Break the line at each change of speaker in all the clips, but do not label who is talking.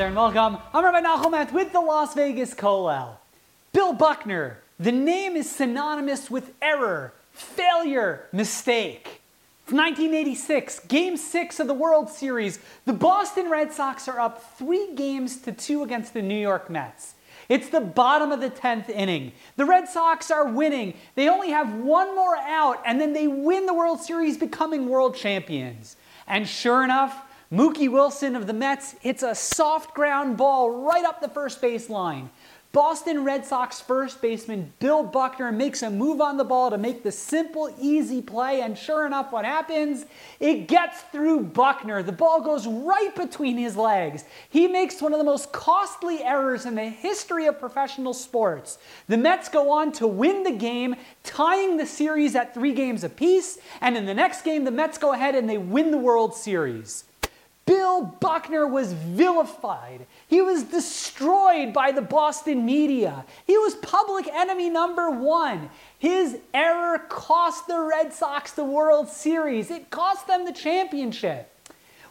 There and welcome. I'm Rabbi Nachomet with the Las Vegas Kollel. Bill Buckner. The name is synonymous with error, failure, mistake. It's 1986, Game 6 of the World Series. The Boston Red Sox are up three games to two against the New York Mets. It's the bottom of the 10th inning. The Red Sox are winning. They only have one more out, and then they win the World Series, becoming world champions. And sure enough, Mookie Wilson of the Mets hits a soft ground ball right up the first base line. Boston Red Sox first baseman Bill Buckner makes a move on the ball to make the simple, easy play, and sure enough, what happens? It gets through Buckner. The ball goes right between his legs. He makes one of the most costly errors in the history of professional sports. The Mets go on to win the game, tying the series at three games apiece, and in the next game, the Mets go ahead and they win the World Series. Bill Buckner was vilified. He was destroyed by the Boston media. He was public enemy number one. His error cost the Red Sox the World Series, it cost them the championship.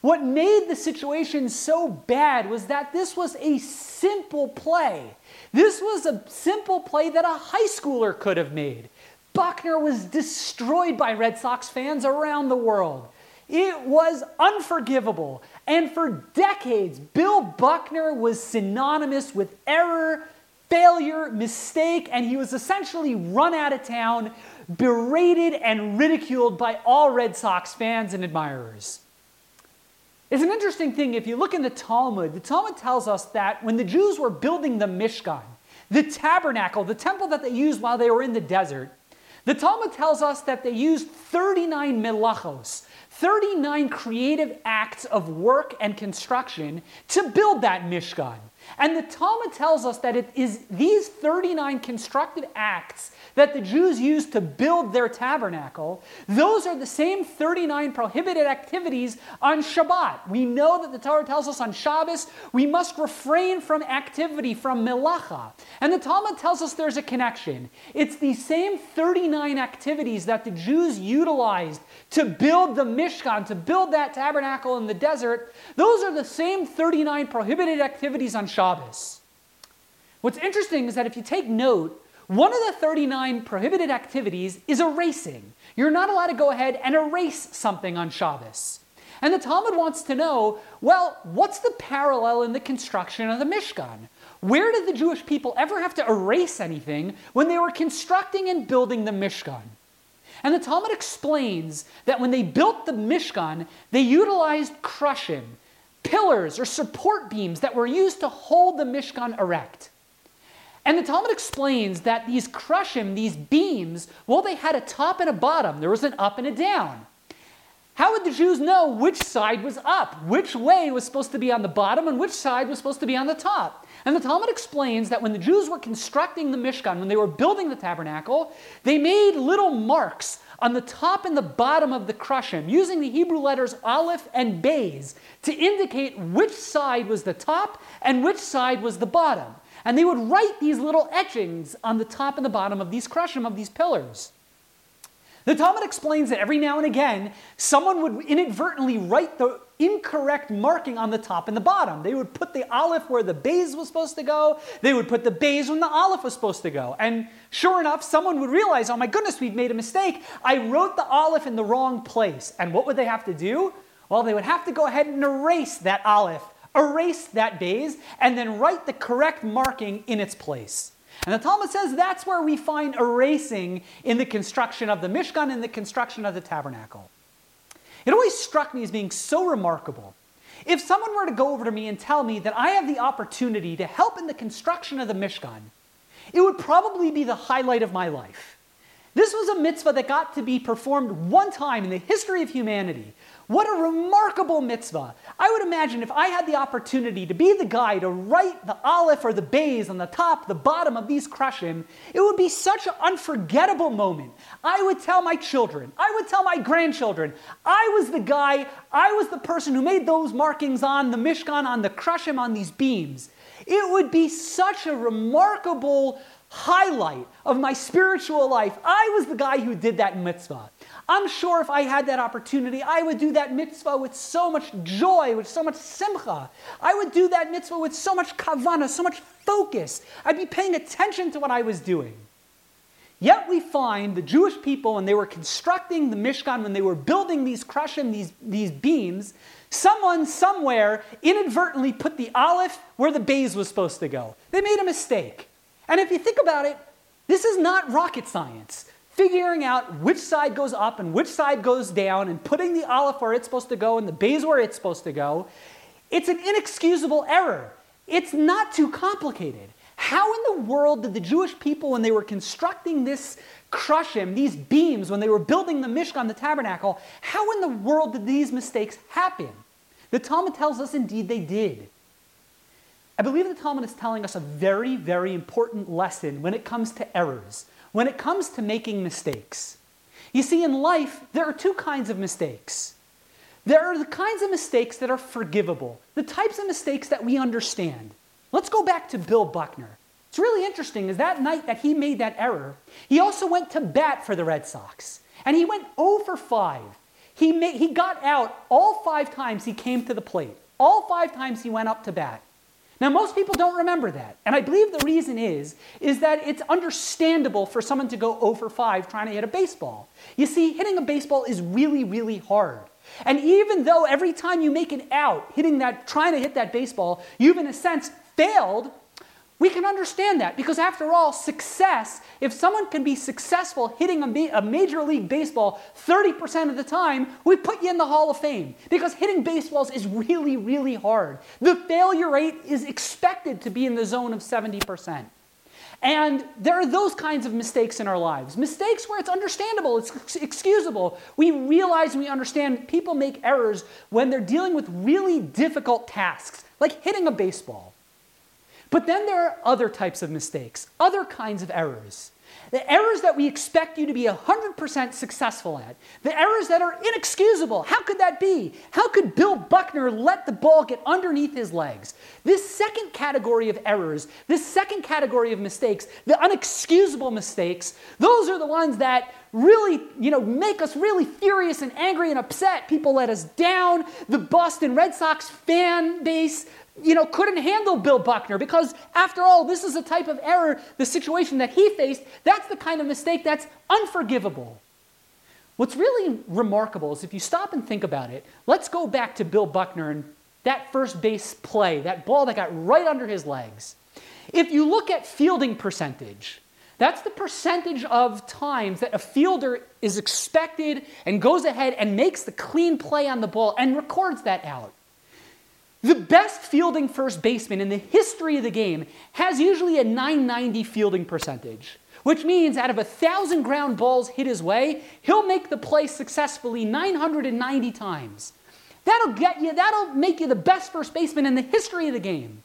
What made the situation so bad was that this was a simple play. This was a simple play that a high schooler could have made. Buckner was destroyed by Red Sox fans around the world. It was unforgivable. And for decades, Bill Buckner was synonymous with error, failure, mistake, and he was essentially run out of town, berated and ridiculed by all Red Sox fans and admirers. It's an interesting thing. If you look in the Talmud, the Talmud tells us that when the Jews were building the Mishkan, the tabernacle, the temple that they used while they were in the desert, the Talmud tells us that they used 39 melachos, 39 creative acts of work and construction to build that Mishkan. And the Talmud tells us that it is these 39 constructed acts that the Jews used to build their tabernacle, those are the same 39 prohibited activities on Shabbat. We know that the Torah tells us on Shabbos we must refrain from activity, from melacha. And the Talmud tells us there's a connection. It's the same 39 activities that the Jews utilized to build the Mishkan, to build that tabernacle in the desert. Those are the same 39 prohibited activities on Shabbos. What's interesting is that if you take note, one of the 39 prohibited activities is erasing. You're not allowed to go ahead and erase something on Shabbos. And the Talmud wants to know well, what's the parallel in the construction of the Mishkan? Where did the Jewish people ever have to erase anything when they were constructing and building the Mishkan? And the Talmud explains that when they built the Mishkan, they utilized krushim, pillars or support beams that were used to hold the Mishkan erect. And the Talmud explains that these krushim, these beams, well, they had a top and a bottom. There was an up and a down. How would the Jews know which side was up, which way was supposed to be on the bottom, and which side was supposed to be on the top? And the Talmud explains that when the Jews were constructing the Mishkan, when they were building the tabernacle, they made little marks on the top and the bottom of the krushim using the Hebrew letters Aleph and Beis to indicate which side was the top and which side was the bottom. And they would write these little etchings on the top and the bottom of these krushim, of these pillars. The Talmud explains that every now and again, someone would inadvertently write the incorrect marking on the top and the bottom. They would put the aleph where the beis was supposed to go. They would put the beis when the aleph was supposed to go. And sure enough, someone would realize, oh my goodness, we've made a mistake. I wrote the aleph in the wrong place. And what would they have to do? Well, they would have to go ahead and erase that aleph erase that beis, and then write the correct marking in its place. And the Talmud says that's where we find erasing in the construction of the Mishkan and the construction of the tabernacle. It always struck me as being so remarkable. If someone were to go over to me and tell me that I have the opportunity to help in the construction of the Mishkan, it would probably be the highlight of my life. This was a mitzvah that got to be performed one time in the history of humanity. What a remarkable mitzvah. I would imagine if I had the opportunity to be the guy to write the aleph or the beis on the top, the bottom of these krushim, it would be such an unforgettable moment. I would tell my children, I would tell my grandchildren, I was the guy, I was the person who made those markings on the Mishkan, on the krushim, on these beams. It would be such a remarkable highlight of my spiritual life. I was the guy who did that mitzvah. I'm sure if I had that opportunity, I would do that mitzvah with so much joy, with so much simcha. I would do that mitzvah with so much kavana, so much focus. I'd be paying attention to what I was doing. Yet we find the Jewish people, when they were constructing the Mishkan, when they were building these krushim, these, these beams, someone somewhere inadvertently put the aleph where the beis was supposed to go. They made a mistake. And if you think about it, this is not rocket science. Figuring out which side goes up and which side goes down and putting the aleph where it's supposed to go and the beis where it's supposed to go, it's an inexcusable error. It's not too complicated. How in the world did the Jewish people, when they were constructing this krushim, these beams, when they were building the Mishkan, the tabernacle, how in the world did these mistakes happen? The Talmud tells us indeed they did. I believe the Talmud is telling us a very, very important lesson when it comes to errors, when it comes to making mistakes. You see, in life, there are two kinds of mistakes. There are the kinds of mistakes that are forgivable, the types of mistakes that we understand. Let's go back to Bill Buckner. It's really interesting is that night that he made that error, he also went to bat for the Red Sox. And he went 0 for 5. He, made, he got out all five times he came to the plate. All five times he went up to bat. Now, most people don't remember that. And I believe the reason is, is that it's understandable for someone to go 0 for 5 trying to hit a baseball. You see, hitting a baseball is really, really hard. And even though every time you make an out, hitting that, trying to hit that baseball, you've in a sense failed, we can understand that because, after all, success, if someone can be successful hitting a, ma- a, major league baseball 30% of the time, we put you in the Hall of Fame because hitting baseballs is really, really hard. The failure rate is expected to be in the zone of 70%. And there are those kinds of mistakes in our lives. Mistakes where it's understandable, it's excusable. We realize and we understand people make errors when they're dealing with really difficult tasks, like hitting a baseball. But then there are other types of mistakes, other kinds of errors. The errors that we expect you to be 100% successful at. The errors that are inexcusable. How could that be? How could Bill Buckner let the ball get underneath his legs? This second category of errors, this second category of mistakes, the unexcusable mistakes, those are the ones that really, you know, make us really furious and angry and upset. People let us down. The Boston Red Sox fan base you know, couldn't handle Bill Buckner because, after all, this is a type of error, the situation that he faced, that's the kind of mistake that's unforgivable. What's really remarkable is if you stop and think about it, let's go back to Bill Buckner and that first base play, that ball that got right under his legs. If you look at fielding percentage, that's the percentage of times that a fielder is expected and goes ahead and makes the clean play on the ball and records that out. The best fielding first baseman in the history of the game has usually a 990 fielding percentage, which means out of a 1,000 ground balls hit his way, he'll make the play successfully 990 times. That'll get you, that'll make you the best first baseman in the history of the game.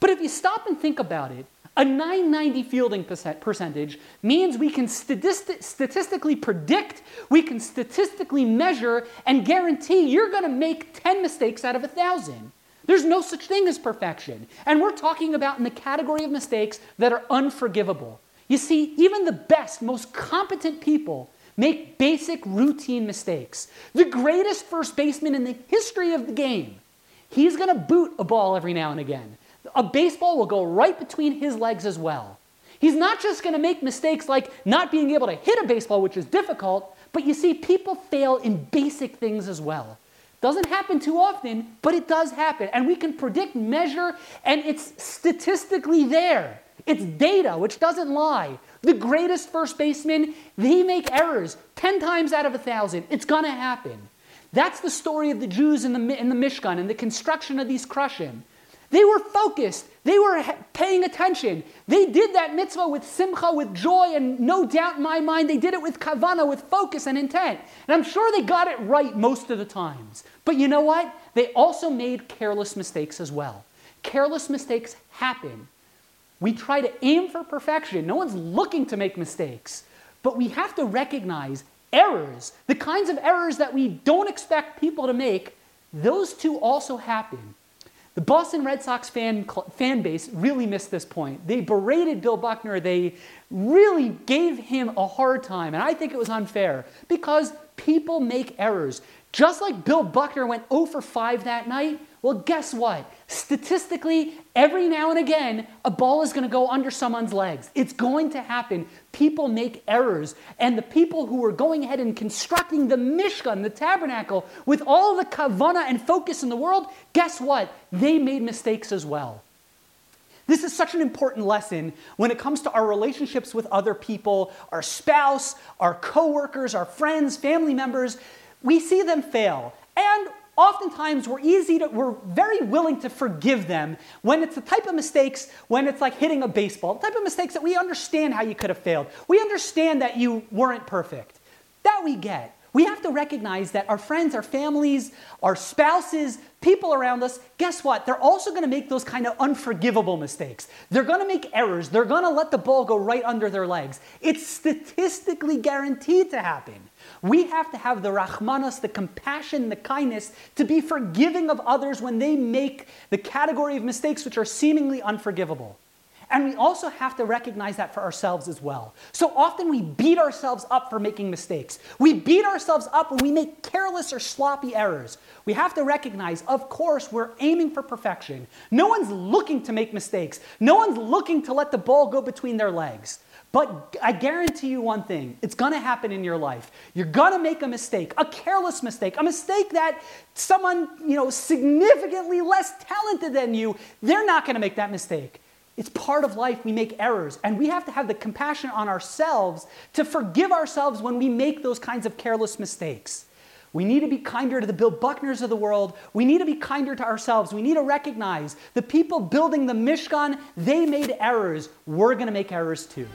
But if you stop and think about it, a 990 fielding percentage means we can statisti- statistically predict, we can statistically measure, and guarantee you're going to make 10 mistakes out of 1,000. There's no such thing as perfection. And we're talking about in the category of mistakes that are unforgivable. You see, even the best, most competent people make basic routine mistakes. The greatest first baseman in the history of the game, he's going to boot a ball every now and again a baseball will go right between his legs as well. He's not just going to make mistakes like not being able to hit a baseball, which is difficult, but you see, people fail in basic things as well. Doesn't happen too often, but it does happen. And we can predict, measure, and it's statistically there. It's data, which doesn't lie. The greatest first baseman, they make errors 10 times out of a 1,000. It's going to happen. That's the story of the Jews in the, in the Mishkan and the construction of these krushim. They were focused. They were paying attention. They did that mitzvah with simcha, with joy, and no doubt in my mind, they did it with kavana, with focus and intent. And I'm sure they got it right most of the times. But you know what? They also made careless mistakes as well. Careless mistakes happen. We try to aim for perfection. No one's looking to make mistakes. But we have to recognize errors, the kinds of errors that we don't expect people to make, those two also happen. The Boston Red Sox fan, fan base really missed this point. They berated Bill Buckner. They really gave him a hard time. And I think it was unfair because people make errors. Just like Bill Buckner went 0 for 5 that night, well, guess what? Statistically, every now and again, a ball is going to go under someone's legs. It's going to happen. People make errors. And the people who were going ahead and constructing the Mishkan, the tabernacle, with all the kavana and focus in the world, guess what? They made mistakes as well. This is such an important lesson when it comes to our relationships with other people, our spouse, our coworkers, our friends, family members. We see them fail. And oftentimes we're easy to, we're very willing to forgive them when it's the type of mistakes, when it's like hitting a baseball, the type of mistakes that we understand how you could have failed. We understand that you weren't perfect. That we get. We have to recognize that our friends, our families, our spouses, people around us, guess what? They're also going to make those kind of unforgivable mistakes. They're going to make errors. They're going to let the ball go right under their legs. It's statistically guaranteed to happen. We have to have the rahmanas, the compassion, the kindness to be forgiving of others when they make the category of mistakes which are seemingly unforgivable. And we also have to recognize that for ourselves as well. So often we beat ourselves up for making mistakes. We beat ourselves up when we make careless or sloppy errors. We have to recognize, of course, we're aiming for perfection. No one's looking to make mistakes, no one's looking to let the ball go between their legs. But I guarantee you one thing it's to happen in your life. You're to make a mistake, a careless mistake, a mistake that someone, you know, significantly less talented than you, they're not to make that mistake. It's part of life. We make errors, and we have to have the compassion on ourselves to forgive ourselves when we make those kinds of careless mistakes. We need to be kinder to the Bill Buckners of the world. We need to be kinder to ourselves. We need to recognize the people building the Mishkan, they made errors. We're going to make errors too.